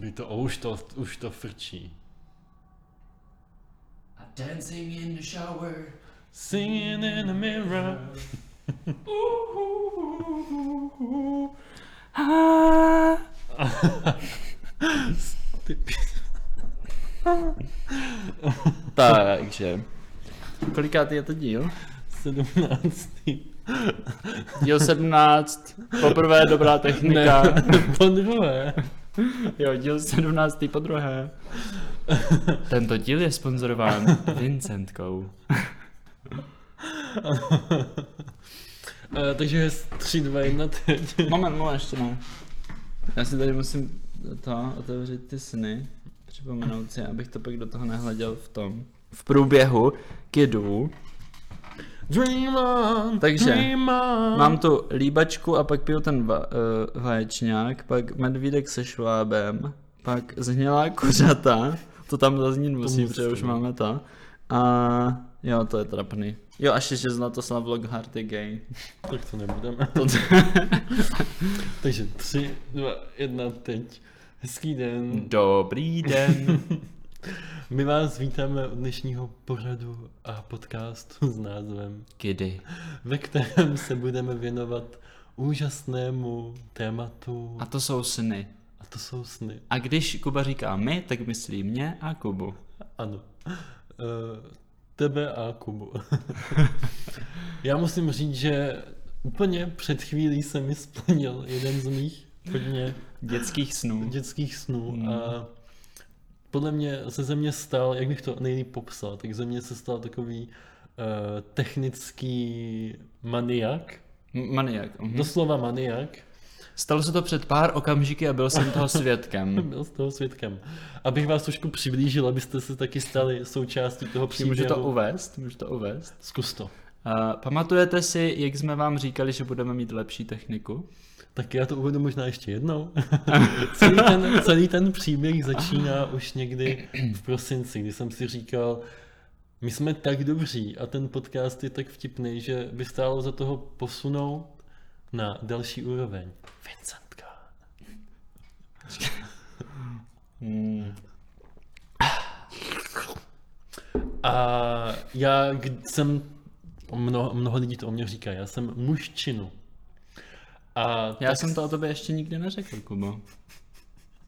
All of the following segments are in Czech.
by to, už to, už to frčí. Dancing in the shower. Singing in the mirror. Ty Takže. Kolikátý je to díl? 17. Díl 17. Poprvé dobrá technika. Ne, po druhé. Jo, díl 17. po druhé. Tento díl je sponzorován Vincentkou. Uh, takže je 3, 2, 1 teď. Moment, moment, ještě ne. Já si tady musím to otevřít ty sny. Připomenout si, abych to pak do toho nehleděl v tom. V průběhu kidů. Dream on, Takže, dream on. Mám tu líbačku a pak piju ten va, uh, vaječňák, pak medvídek se švábem, pak zhnilá kuřata, to tam zaznít musí, protože už máme to. A jo, to je trapný. Jo, až ještě Zlatoslav Lockhart je gay. Tak to nebudeme. To, Takže 3, 2, 1 teď. Hezký den. Dobrý den. My vás vítáme u dnešního pořadu a podcastu s názvem, Kdy. ve kterém se budeme věnovat úžasnému tématu A to jsou sny. a to jsou sny. A když Kuba říká my, tak myslí mě a Kubu. Ano. Uh, tebe a Kubu. Já musím říct, že úplně před chvílí se mi splnil jeden z mých hodně Dětských snů. dětských snů Hmm. a podle mě se ze mě stal, jak bych to nejlíp popsal, tak ze mě se stal takový uh, technický maniak, M- Maniak. mhm. doslova maniak, Stalo se to před pár okamžiky a byl jsem toho svědkem. byl z toho svědkem. Abych vás trošku přiblížil, abyste se taky stali součástí toho Můžu to příběhu. uvést? Můžu to uvést? Zkus to. Uh, pamatujete si, jak jsme vám říkali, že budeme mít lepší techniku? Tak já to uvedu možná ještě jednou. celý, ten, celý ten příběh začíná už někdy v prosinci, kdy jsem si říkal, my jsme tak dobří a ten podcast je tak vtipný, že by stálo za toho posunout na další úroveň. Vincentka. Hmm. A já jsem, mnoho, mnoho lidí to o mě říká, já jsem mužčinu. A Já tak, jsem to o tobě ještě nikdy neřekl, Kubo.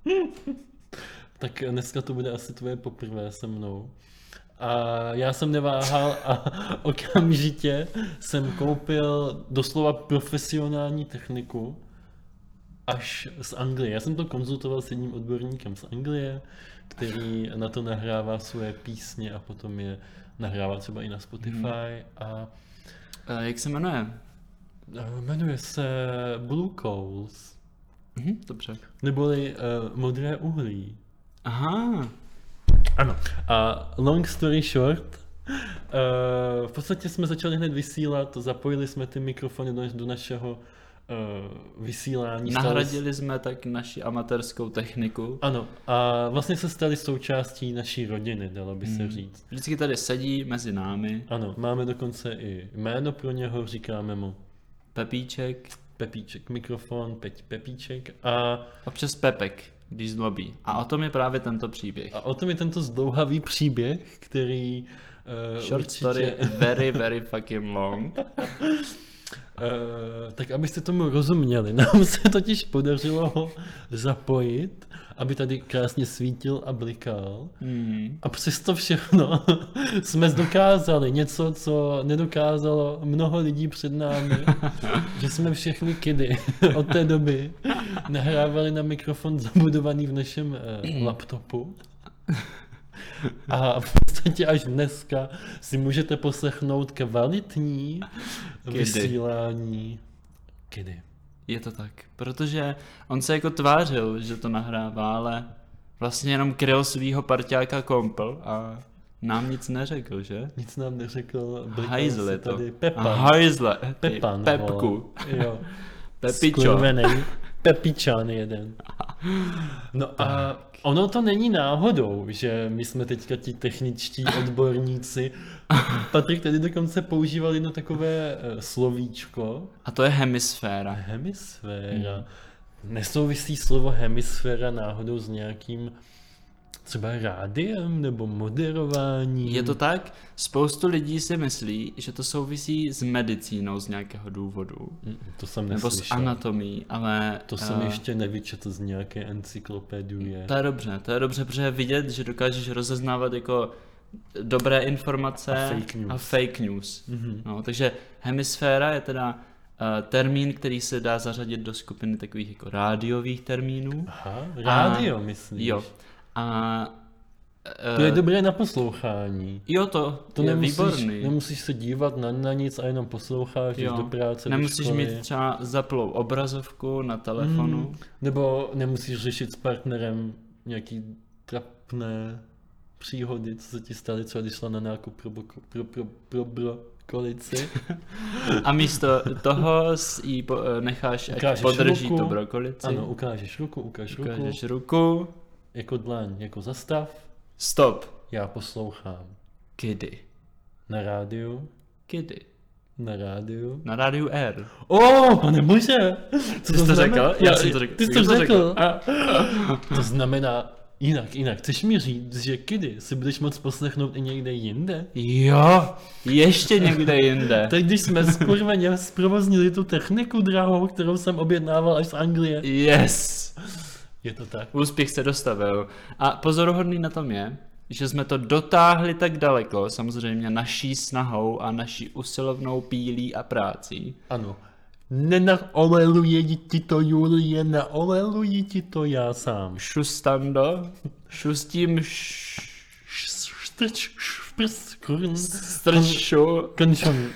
tak dneska to bude asi tvoje poprvé se mnou. A já jsem neváhal a okamžitě jsem koupil doslova profesionální techniku až z Anglie. Já jsem to konzultoval s jedním odborníkem z Anglie, který na to nahrává svoje písně a potom je nahrává třeba i na Spotify a Uh, jak se jmenuje? eh, jmenuje se Blue Coals, Mhm, dobře. neboli uh, modré uhlí. Aha, Ano. A long story short, uh, v podstatě jsme začali hned vysílat, zapojili jsme ty mikrofony do, do našeho uh, vysílání. Stali- nahradili jsme tak naši amatérskou techniku. Ano, a vlastně se stali součástí naší rodiny, dalo by se Hmm. říct. Vždycky tady sedí mezi námi Ano, máme dokonce i jméno pro něho, říkáme mu Pepíček, Pepíček, mikrofon, Peť Pepíček a, občas Pepek, když zlobí. A o tom je právě tento příběh. a o tom je tento zdlouhavý příběh, který uh, Short story, very, very fucking long. Uh, tak abyste tomu rozuměli, nám se totiž podařilo ho zapojit, aby tady krásně svítil a blikal. Hmm. A přesto všechno jsme dokázali něco, co nedokázalo mnoho lidí před námi, že jsme všechny kidy od té doby nahrávali na mikrofon zabudovaný v našem uh, laptopu. A v podstatě až dneska si můžete poslechnout kvalitní Kedy. vysílání. Kedy? Je to tak, protože on se jako tvářil, že to nahrává, ale vlastně jenom kryl svýho parťáka kompl a nám nic neřekl, že? Nic nám neřekl. Hajzle to. Tady Pepan. Hajzle. Pepan. Pepku. vole. Jo. Pepičo. Skurvenej. Pepičan jeden. No a ono to není náhodou, že my jsme teďka ti techničtí odborníci. Patrik tady dokonce používal jedno takové eh, slovíčko. A to je hemisféra. Hemisféra. nesouvisí slovo hemisféra náhodou s nějakým třeba rádiem nebo moderováním? Je to tak? Spoustu lidí si myslí, že to souvisí s medicínou z nějakého důvodu. Mm, To jsem Nebo s neslyšel. anatomí, ale... To jsem eh, ještě nevyčetl z nějaké encyklopedie. To je dobře, to je dobře, protože vidět, že dokážeš rozeznávat jako dobré informace A fake news. A fake news. Mhm. No, takže hemisféra je teda uh, termín, který se dá zařadit do skupiny takových jako rádiových termínů. Aha, rádio myslíš? Jo. A To je dobré na poslouchání. Jo, to, To je nemusíš, výborný. nemusíš se dívat na, na nic a jenom posloucháš, Jo. do práce, do Nemusíš školy. mít třeba zaplou obrazovku na telefonu. Mm, nebo nemusíš řešit s partnerem nějaký trapné příhody, co se ti staly, co když šla na nákup pro, boko, pro, pro, pro brokolici. A místo toho s- jí po, necháš, ať Ukážeš podrží ruku. tu brokolici. Ano, ukážeš ruku, ukáž ruku, Ukážeš ruku. Jako dlaň, jako zastav, Stop. já poslouchám. Kdy? Na rádiu, Kdy? na rádiu. Na rádiu R. O, oh, pane bože! Co Ty jsi to řekl? Já jsem to řekl. Ty jsi Já to řekl. řekl. To znamená, jinak, jinak. Chceš mi říct, že kdy si budeš moc poslechnout i někde jinde? Jo, ještě někde jinde. Teď, když jsme skurveně zprovoznili tu techniku drahou, kterou jsem objednával až z Anglie. Yes. Je to tak? Úspěch se dostavil. A pozoruhodný na tom je, že jsme to dotáhli tak daleko, samozřejmě naší snahou a naší usilovnou pílí a prácí. Ano. Nenaoleluje ti to Julie, naoleluji ti to já sám. Šustando, šustím š... Štrč, šprst, kurn, stršu, končon.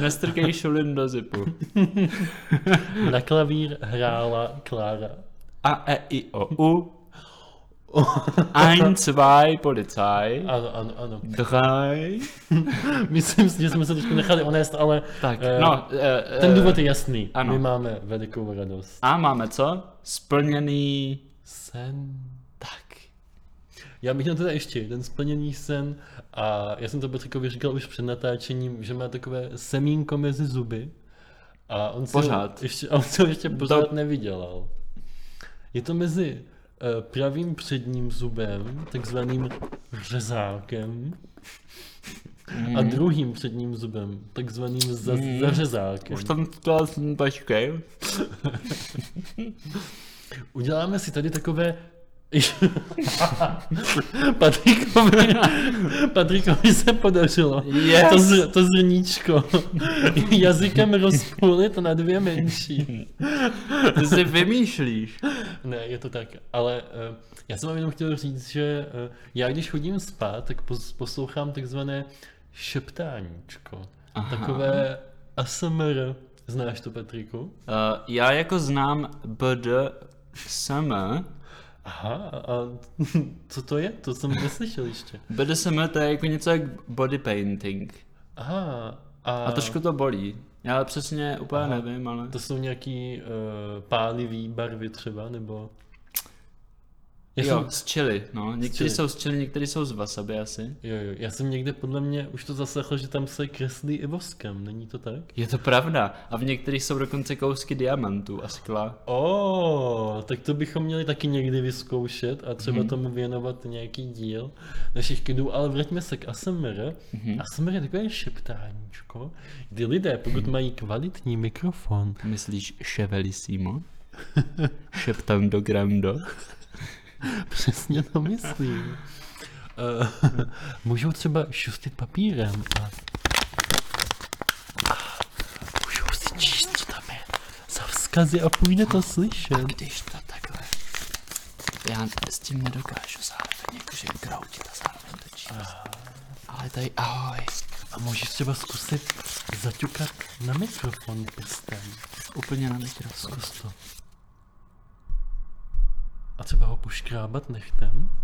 nestrkej šulin do zipu. Na klavír hrála Klára. A, e, i, o, u. Ein, zwei, Polizei. Ano, ano, ano. Drei. Myslím si, že jsme se trošku nechali onést, ale Tak, eh, no. eh, ten eh, důvod je jasný. ano. My máme velikou radost. A máme co? Splněný... Sen. Já bych měl teda ještě jeden splněný sen a já jsem to Patrikovi říkal už před natáčením, že má takové semínko mezi zuby a on Pořád. Ho ještě, on ho ještě pořád To- nevydělal. Je to mezi eh, pravým předním zubem, takzvaným řezákem, a druhým předním zubem, takzvaným za, Mm. zařezákem. Už tam to počkej. Uděláme si tady takové Patrikovi, Patrikovi se podařilo Yes. to, zr, to zrníčko jazykem rozpůlit na dvě menší. Ty si vymýšlíš. Ne, je to tak, ale uh, já jsem vám jenom chtěl říct, že uh, já když chodím spát, tak pos, poslouchám takzvané šeptáníčko. Aha. Takové ASMR. Znáš to, Patriku? Uh, já jako znám BD SM, Aha, a co to je? To jsem neslyšel ještě. BDSM to je jako něco jak body painting. Aha, a, A trošku to bolí. Já přesně úplně Aha. nevím, ale... to jsou nějaký uh, pálivý barvy třeba, nebo... Já jo, jsem, z chili, no. Někteří jsou z chili, někteří jsou z wasabi asi. jo, jo, já jsem někde podle mě už to zaslechl, že tam se kreslí i voskem, není to tak? Je to pravda. A v některých jsou dokonce kousky diamantů a skla. O, tak to bychom měli taky někdy vyzkoušet a třeba Mhm. tomu věnovat nějaký díl našich kidů, ale vraťme se k ASMR. Mhm. ASMR je takové šeptáníčko, kdy lidé, pokud mají kvalitní mikrofon, Myslíš ševelissimo? Šeptam do grando? Přesně to myslím. Uh, můžou třeba šustit papírem a, a můžou si číst, co tam je za vzkazy a půjde to slyšet. Když to takhle... Já s tím nedokážu zároveň jakože kroutit a zároveň to číst. Ale tady ahoj. A můžeš třeba zkusit zaťukat na mikrofon prstem. Úplně na mikrofon. Zkus to. A třeba ho poškrábat nechtem.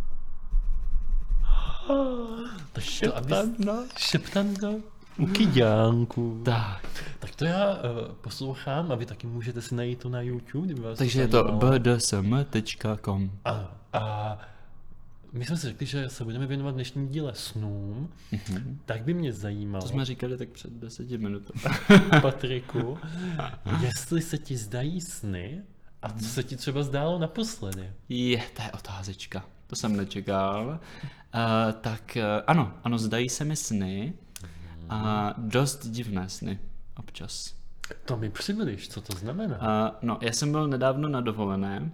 Tak to, aby... Šeptando. Šeptando u kyďánku. Tak, Tak to já uh, poslouchám a vy taky můžete si najít to na YouTube, kdyby vás takže je to bdsm.com A, a my jsme si řekli, že se budeme věnovat dnešním díle snům, tak by mě zajímalo, To jsme říkali tak před deseti minutami. Patriku, jestli se ti zdají sny a co se ti třeba zdálo naposledy. Je, to je otázečka. To jsem nečekal. Uh, tak uh, ano, ano, zdají se mi sny a dost divné sny občas. To mi přibliž, co to znamená. Uh, no, já jsem byl nedávno na dovolené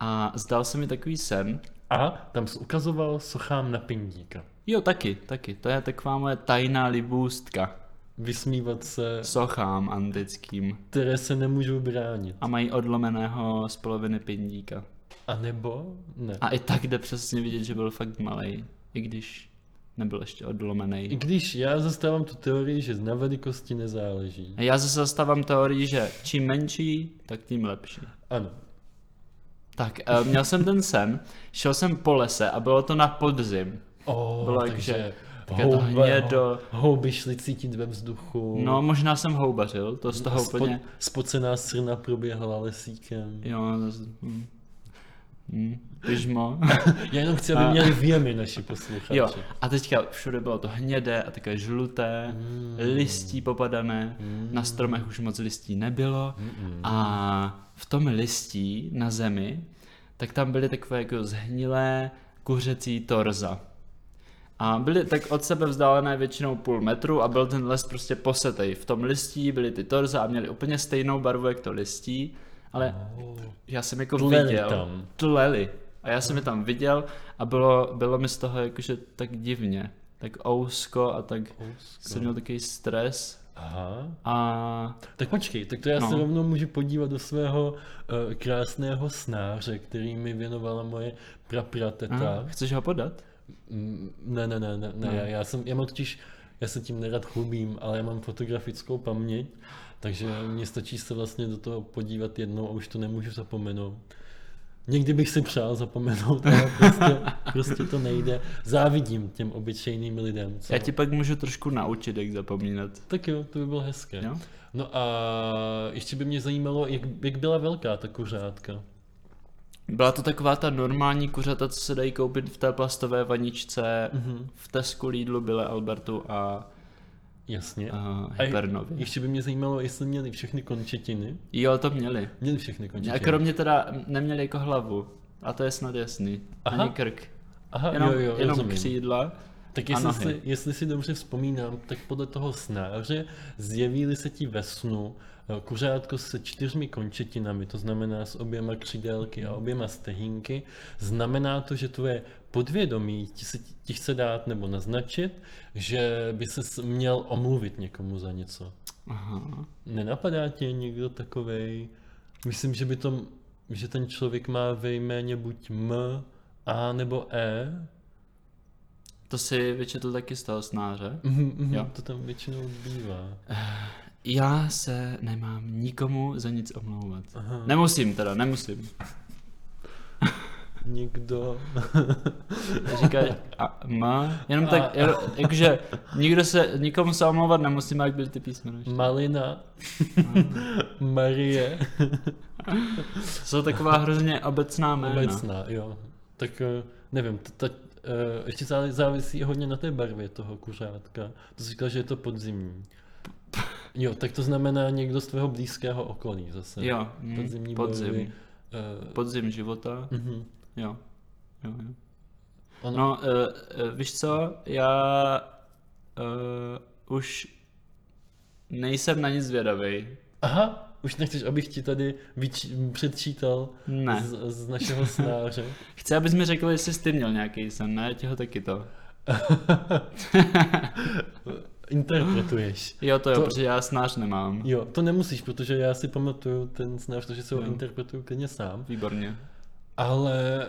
a zdal se mi takový sen. A tam jsi ukazoval sochám na pindíka. Jo, taky, taky. To je taková moje tajná libůstka. Vysmívat se, Sochám antickým. které se nemůžou bránit. A mají odlomeného z poloviny pindíka. A nebo ne. A i tak jde přesně vidět, že byl fakt malý, i když nebyl ještě I odlomený. když já zastávám tu teorii, že na velikosti nezáleží. A já zase zastávám teorii, že čím menší, tak tím lepší. Ano. Tak, eh, měl jsem ten sen, šel jsem po lese a bylo to na podzim. Oh, Bylo takže takže také to houba- hnědo. houby šly cítit ve vzduchu. No, možná jsem houbařil, to z toho Spod, úplně... spocená srna proběhla lesíkem. Jo, to z... hm. Hm, pyžmo. Já jenom chci, aby A- měli věmy naši posluchači. Jo, a teďka všude bylo to hnědé a takové žluté, Mm. listí popadané, na stromech už moc listí nebylo a v tom listí na zemi, tak tam byly takové jako zhnilé kuřecí torza. A byly tak od sebe vzdálené většinou půl metru a byl ten les prostě posetej. V tom listí byly ty torza a měly úplně stejnou barvu jak to listí, ale Oh. já jsem jako Tleli viděl. tam. Tleli. A já jsem je tam viděl a bylo, bylo mi z toho jakože tak divně. Tak ousko a tak Ousko. jsem měl takový stres. Aha. A Tak počkej, tak to já No. se rovnou můžu podívat do svého uh, krásného snáře, který mi věnovala moje praprateta. aha, chceš ho podat? Mm, Ne, ne, ne, ne, ne. No. Já, já, jsem, já mám totiž, já se tím nerad chlubím, ale já mám fotografickou paměť, takže mně stačí se vlastně do toho podívat jednou a už to nemůžu zapomenout. Někdy bych si přál zapomenout, ale prostě, prostě to nejde. Závidím těm obyčejným lidem. Co? Já ti pak můžu trošku naučit, jak zapomínat. Tak jo, to by bylo hezké. Jo? No a ještě by mě zajímalo, jak, jak byla velká ta kuřátka. Byla to taková ta normální kuřata, co se dají koupit v té plastové vaničce Mhm. v Tesku, Lidlu, Bile, Albertu a, Jasně. a A Hypernově. ještě by mě zajímalo, jestli měli všechny končetiny. Jo, to měli. Měli všechny končetiny. A kromě teda neměli jako hlavu. A to je snad jasný. Aha. Ani krk. Aha, Jenom, jo, jo, jenom rozumím. křídla. Tak a jestli si, jestli si dobře vzpomínám, tak podle toho snáře zjeví se ti ve snu kuřátko se čtyřmi končetinami, to znamená s oběma křídelky a oběma stehínky, znamená to, že tvoje podvědomí ti, se, ti chce dát nebo naznačit, že by se měl omluvit někomu za něco. Aha. Nenapadá tě někdo takovej? Myslím, že by to, že ten člověk má ve jméně buď M, A nebo E. To si vyčetl taky z toho snáře. Mhm, mhm, Jo. To tam většinou bývá. Já se nemám nikomu za nic omlouvat. Aha. Nemusím teda, nemusím. Někdo... Říkají a má, jenom tak, A- jakože nikdo se, nikomu se omlouvat nemusím, jak byly ty písmena. ještě. Malina, Marie, Jsou taková hrozně obecná jména. obecná, jo. Tak eh, nevím, t- t- eh, ještě zá- závisí hodně na té barvě toho kuřátka. To jsi říkal, že je to podzimní. Jo, tak to znamená někdo z tvého blízkého okolí zase. Jo, hm, Podzimní podzim. barvy. eh, Podzim života, mhm. jo. jo, jo. Ono, No, uh, uh, víš co, já uh, už nejsem na nic zvědavý. Aha, už nechceš, abych ti tady vyč- předčítal Ne. z, z našeho snáře. Chci, abys mi řekl, jestli jsi ty měl nějaký sen, ne? Ti ho taky to. Interpretuješ. Jo, to jo, To- to... protože já snář nemám. Jo, to nemusíš, protože já si pamatuju ten snář, takže se ho Jo. interpretuju klidně sám. Výborně. Ale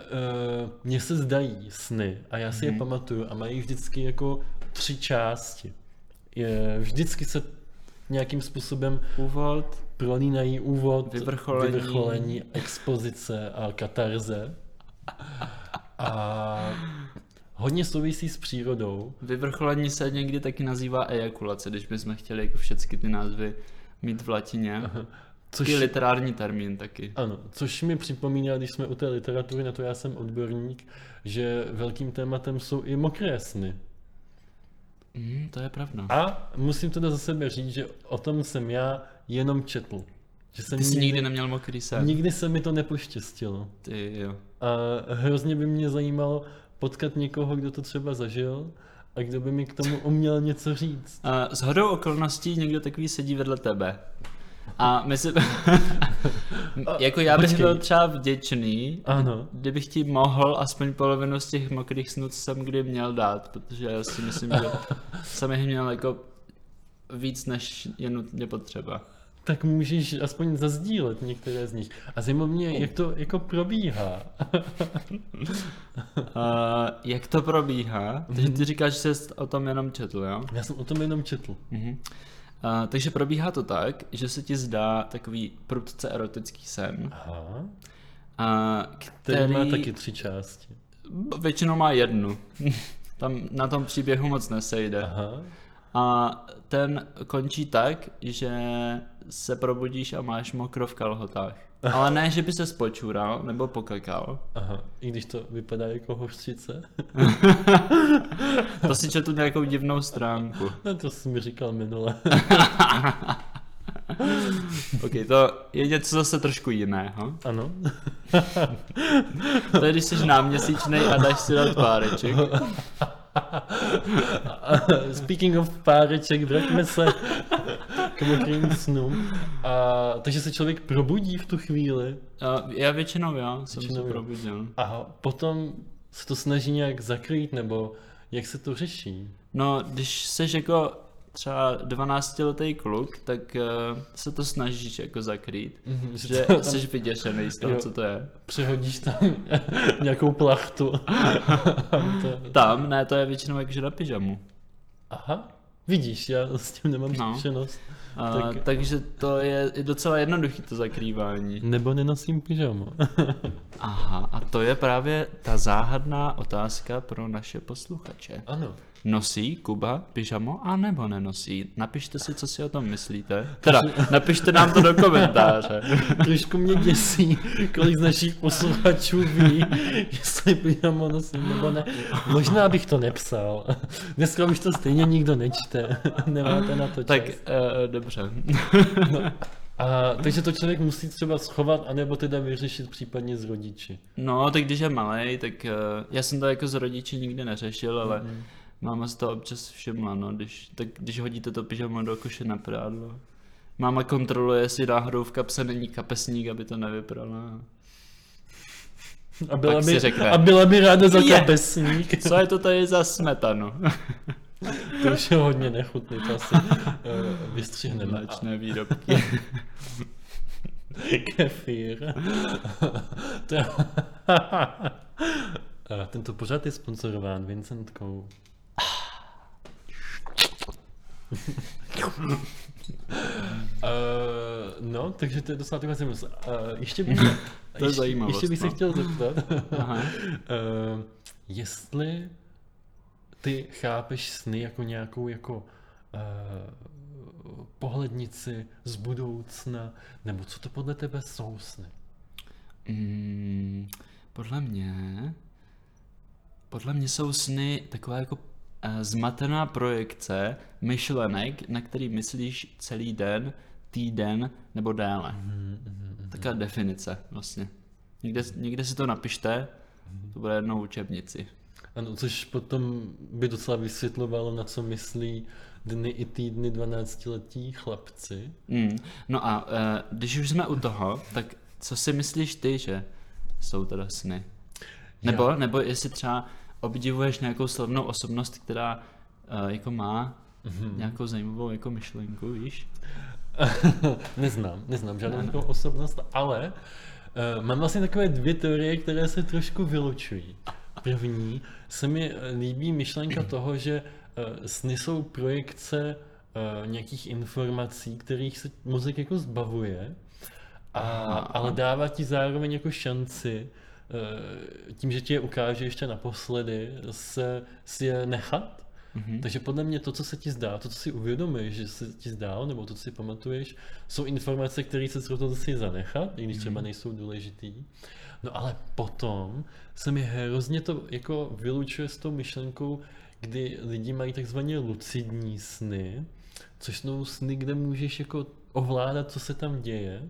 uh, mně se zdají sny a já si je Mhm. pamatuju a mají vždycky jako tři části. Je, vždycky se nějakým způsobem Úvod, prolínají úvod, Vyvrcholení. vyvrcholení expozice a katarze. A hodně souvisí s přírodou. vyvrcholení se někdy taky nazývá ejakulace, když bychom chtěli jako všechny ty názvy mít v latině. Což... Taky literární termín taky. Ano, což mi připomíná, když jsme u té literatury, na to já jsem odborník, že velkým tématem jsou i mokré sny. Mm, to je pravda. A musím teda za sebe říct, že o tom jsem já jenom četl. Že jsem Ty jsi nikdy, nikdy neměl mokrý sen. Nikdy se mi to nepoštěstilo. Ty jo. A hrozně by mě zajímalo potkat někoho, kdo to třeba zažil a kdo by mi k tomu uměl něco říct. A s hodou okolností někdo takový sedí vedle tebe. A myslím, jako já bych byl třeba vděčný, ano. kdybych ti mohl aspoň polovinu z těch mokrých snů, co jsem kdy měl dát, protože já si myslím, že jsem jich měl jako víc, než je nutně potřeba. Tak můžeš aspoň zazdílet některé z nich. A zajímá mě, jak to jako probíhá. uh, jak to probíhá? Takže ty říkáš, že jsi o tom jenom četl, jo? Já jsem o tom jenom četl. Uh-huh. Uh, takže probíhá to tak, že se ti zdá takový prudce erotický sen. Aha. A který... který má taky tři části. Většinou má jednu. Tam na tom příběhu moc nesejde. Aha. A ten končí tak, že se probudíš a máš mokro v kalhotách. Ale ne, že by se spočural nebo pokakal. Aha, i když to vypadá jako hořčice. to si četl nějakou divnou stránku. No to jsi mi říkal minule. ok, to je něco zase trošku jiného. Ano. to je, když jsi náměsíčnej a dáš si dát páreček. Speaking of páreček, vraťme se k mokrým snům. A, takže se člověk probudí v tu chvíli. A já většinou já jsem většinou se probudil. A potom se to snaží nějak zakrýt, nebo jak se to řeší? No, když seš jako třeba 12-letý kluk, tak uh, se to snažíš jako zakrýt, mm-hmm, že tam... jsi vyděšený z toho, jo, co to je. Přehodíš tam nějakou plachtu. to... Tam, ne, to je většinou jakože na pyžamu. Aha, vidíš, já s tím nemám no. zkušenost. A, tak... Takže to je docela jednoduchý to zakrývání. Nebo nenosím pyžamo. Aha, a to je právě ta záhadná otázka pro naše posluchače. Ano. Nosí Kuba pyžamo a nebo nenosí? Napište si, co si o tom myslíte. Teda, napište nám to do komentáře. Trošku mě děsí, kolik z našich posluchačů ví, jestli pyžamo nosím nebo ne. Možná bych to nepsal. Dneska už to stejně nikdo nečte. Nemáte na to čas. Tak, uh, dobře. No. A, takže to člověk musí třeba schovat, anebo teda vyřešit případně s rodiči. No, tak když je malý, tak uh, já jsem to jako s rodiči nikdy neřešil, ale mm-hmm Máma si to občas všimla, no, když, tak když hodíte to pyžamo do koše na prádlo. Máma kontroluje, jestli náhodou v kapse není kapesník, aby to nevyprala. A byla, by, řekne, a byla by ráda za je, kapesník. Co je to tady za smetanu? to už je hodně nechutný, to asi uh, vystřihneme. Mléčné výrobky. Kefír. je... Tento pořad je sponzorován Vincentkou. Uh, no, takže to je docela taková zajímavost. Uh, ještě bych, to je ještě, ještě bych no. se chtěl zeptat, uh, jestli ty chápeš sny jako nějakou jako uh, pohlednici z budoucna, nebo co to podle tebe jsou sny? Mm, podle mě, podle mě jsou sny taková jako Eh, zmatená projekce myšlenek, na který myslíš celý den, týden nebo déle. Mm-hmm. Taková definice vlastně. Někde, někde si to napište, to bude jednou učebnici. Ano, což potom by docela vysvětlovalo, na co myslí dny i týdny 12-letí chlapci. Mm. No a uh, když už jsme u toho, tak co si myslíš ty, že jsou teda sny? Nebo, nebo jestli třeba obdivuješ nějakou slavnou osobnost, která uh, jako má mm-hmm. nějakou zajímavou jako myšlenku, víš? neznám, neznám žádnou takovou osobnost, ale uh, mám vlastně takové dvě teorie, které se trošku vylučují. První se mi líbí myšlenka toho, že uh, sny jsou projekce uh, nějakých informací, kterých se mozek jako zbavuje, a, ale dává ti zároveň jako šanci Eh, tím, že ti je ukáže ještě naposledy, se si je nechat Mhm. Takže podle mě to, co se ti zdá, to, co si uvědomíš, že se ti zdá, nebo to, co si pamatuješ, jsou informace, které se rozhodl si zanechat, i když třeba nejsou důležitý. No ale potom se mi hrozně to jako vylučuje s tou myšlenkou, kdy lidi mají takzvaně lucidní sny, což jsou sny, kde můžeš jako ovládat, co se tam děje,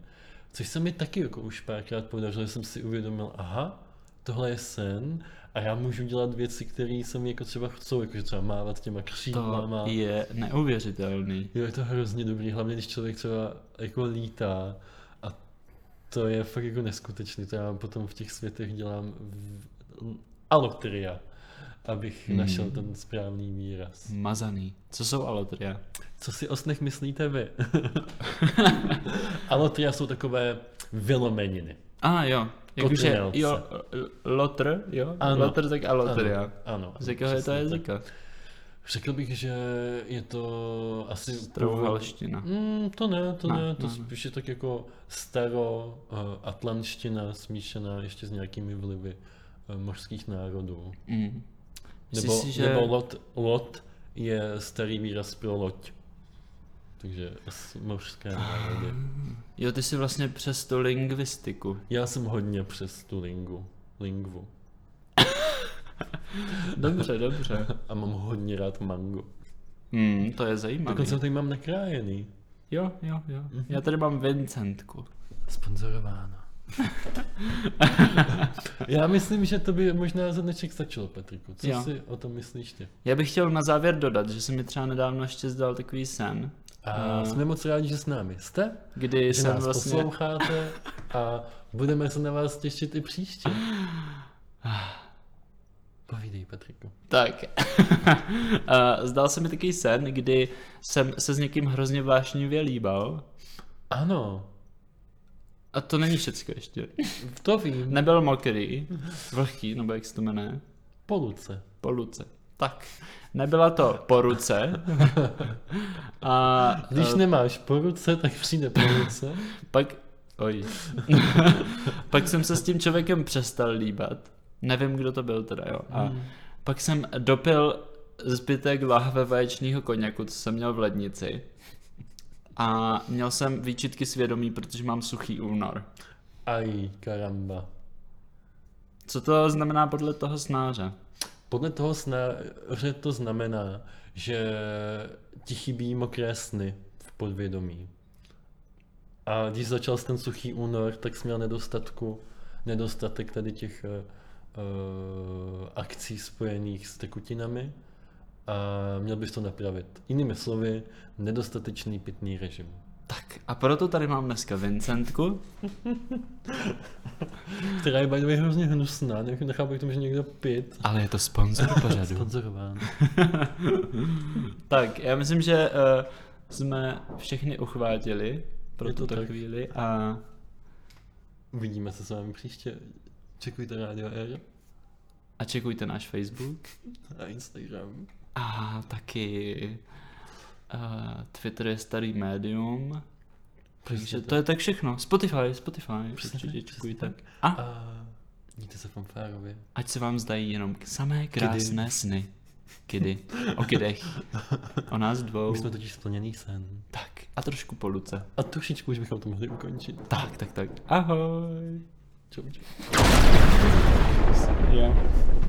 což se mi taky jako už párkrát podařilo, že jsem si uvědomil, aha, tohle je sen a já můžu dělat věci, které se mi jako třeba chcou, jako třeba mávat těma křídlama. To je neuvěřitelný. Jo, je to hrozně dobrý, hlavně když člověk třeba jako lítá a to je fakt jako neskutečný, to já potom v těch světech dělám v... alotria, abych Hmm. našel ten správný výraz. Mazaný. Co jsou alotria? Co si o snech myslíte vy? alotria jsou takové vylomeniny. A ah, jo. Jakože, jo, lotr, jo? Ano. Lotr, tak alotria. Ano, ano. Z jakého je to jazyka? Řekl bych, že je to asi... Strouhalština. Mm, to ne, to Ne, ne, to ne, spíš je tak jako staro uh, atlantština smíšená ještě s nějakými vlivy uh, mořských národů. Mm. Nebo, si, že... nebo lot, lot je starý výraz pro loď. Takže mořské národy. Jo, ty jsi vlastně přes tu lingvistiku. Já jsem hodně přes tu lingu, lingvu. Dobře, dobře. A mám hodně rád mango. Hmm, to je zajímavé. Dokonce tady mám nakrájený. Jo, jo, jo. Mhm. Já tady mám Vincentku. Sponzorováno. Já myslím, že to by možná za dnešek stačilo, Patriku. Co Jo. si o tom myslíš ty? Já bych chtěl na závěr dodat, že se mi třeba nedávno ještě zdal takový sen, A No. jsme moc rádi, že s námi jste, kdy že jsem nás vlastně... posloucháte a budeme se na vás těšit i příště. Povídej, Patriku. Tak. A zdal se mi takový sen, kdy jsem se s někým hrozně vášnivě líbal. Ano, A to není všecko ještě. to vím. Nebyl mokrý, vlhký, nebo jak se to jmenuje, Po Luce. po luce. Tak. Nebyla to po ruce. A Když eh, nemáš po ruce, tak přijde po ruce. Pak, oj. pak jsem se s tím člověkem přestal líbat. Nevím, kdo to byl teda, jo. A Hmm. pak jsem dopil zbytek lahve vaječného koněku, co jsem měl v lednici. A měl jsem výčitky svědomí, protože mám suchý únor. Aj, karamba. Co to znamená podle toho snáře? Podle toho snáře to znamená, že ti chybí mokré sny v podvědomí. A když začal ten suchý únor, tak jsi měl nedostatku, nedostatek tady těch uh, akcí spojených s tekutinami a měl bys to napravit. Jinými slovy, nedostatečný pitný režim. Tak a proto tady mám dneska Vincentku. Která je by hrozně hnusná, nechápu, jak to může někdo pít. Ale je to sponzor pořadu. Sponzorován. tak, já myslím, že uh, jsme všechny uchvátili pro Je to tuto tak. chvíli a Uvidíme se s vámi příště. Čekujte Radio R a čekujte náš Facebook. a Instagram. A taky uh, Twitter je starý médium. Takže to je tak všechno. Spotify, Spotify, Přesně určitě tak, čekujte. A A mějte se fanfárově. ať se vám zdají jenom samé krásné sny. Kdy? O kidech. O nás dvou. My jsme totiž splněný sen. Tak, a trošku po luce. A trošičku už bychom to mohli ukončit. Tak, tak, tak. Ahoj. Čau, čau. Jo.